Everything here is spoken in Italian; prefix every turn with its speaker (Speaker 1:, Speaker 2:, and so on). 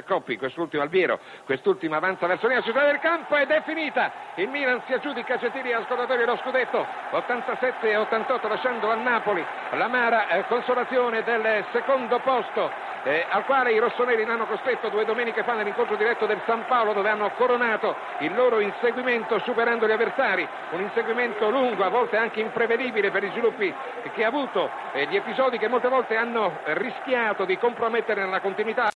Speaker 1: Coppi, quest'ultimo Albiero, quest'ultimo avanza verso la città del campo ed è finita. Il Milan si aggiudica Cetini al scordatore lo scudetto 87 e 88 lasciando a Napoli l'amara eh, consolazione del secondo posto eh, al quale i rossoneri l'hanno costretto due domeniche fa nell'incontro diretto del San Paolo dove hanno coronato il loro inseguimento superando gli avversari, un inseguimento lungo, a volte anche imprevedibile per i sviluppi che ha avuto, eh, gli episodi che molte volte hanno rischiato di compromettere nella continuità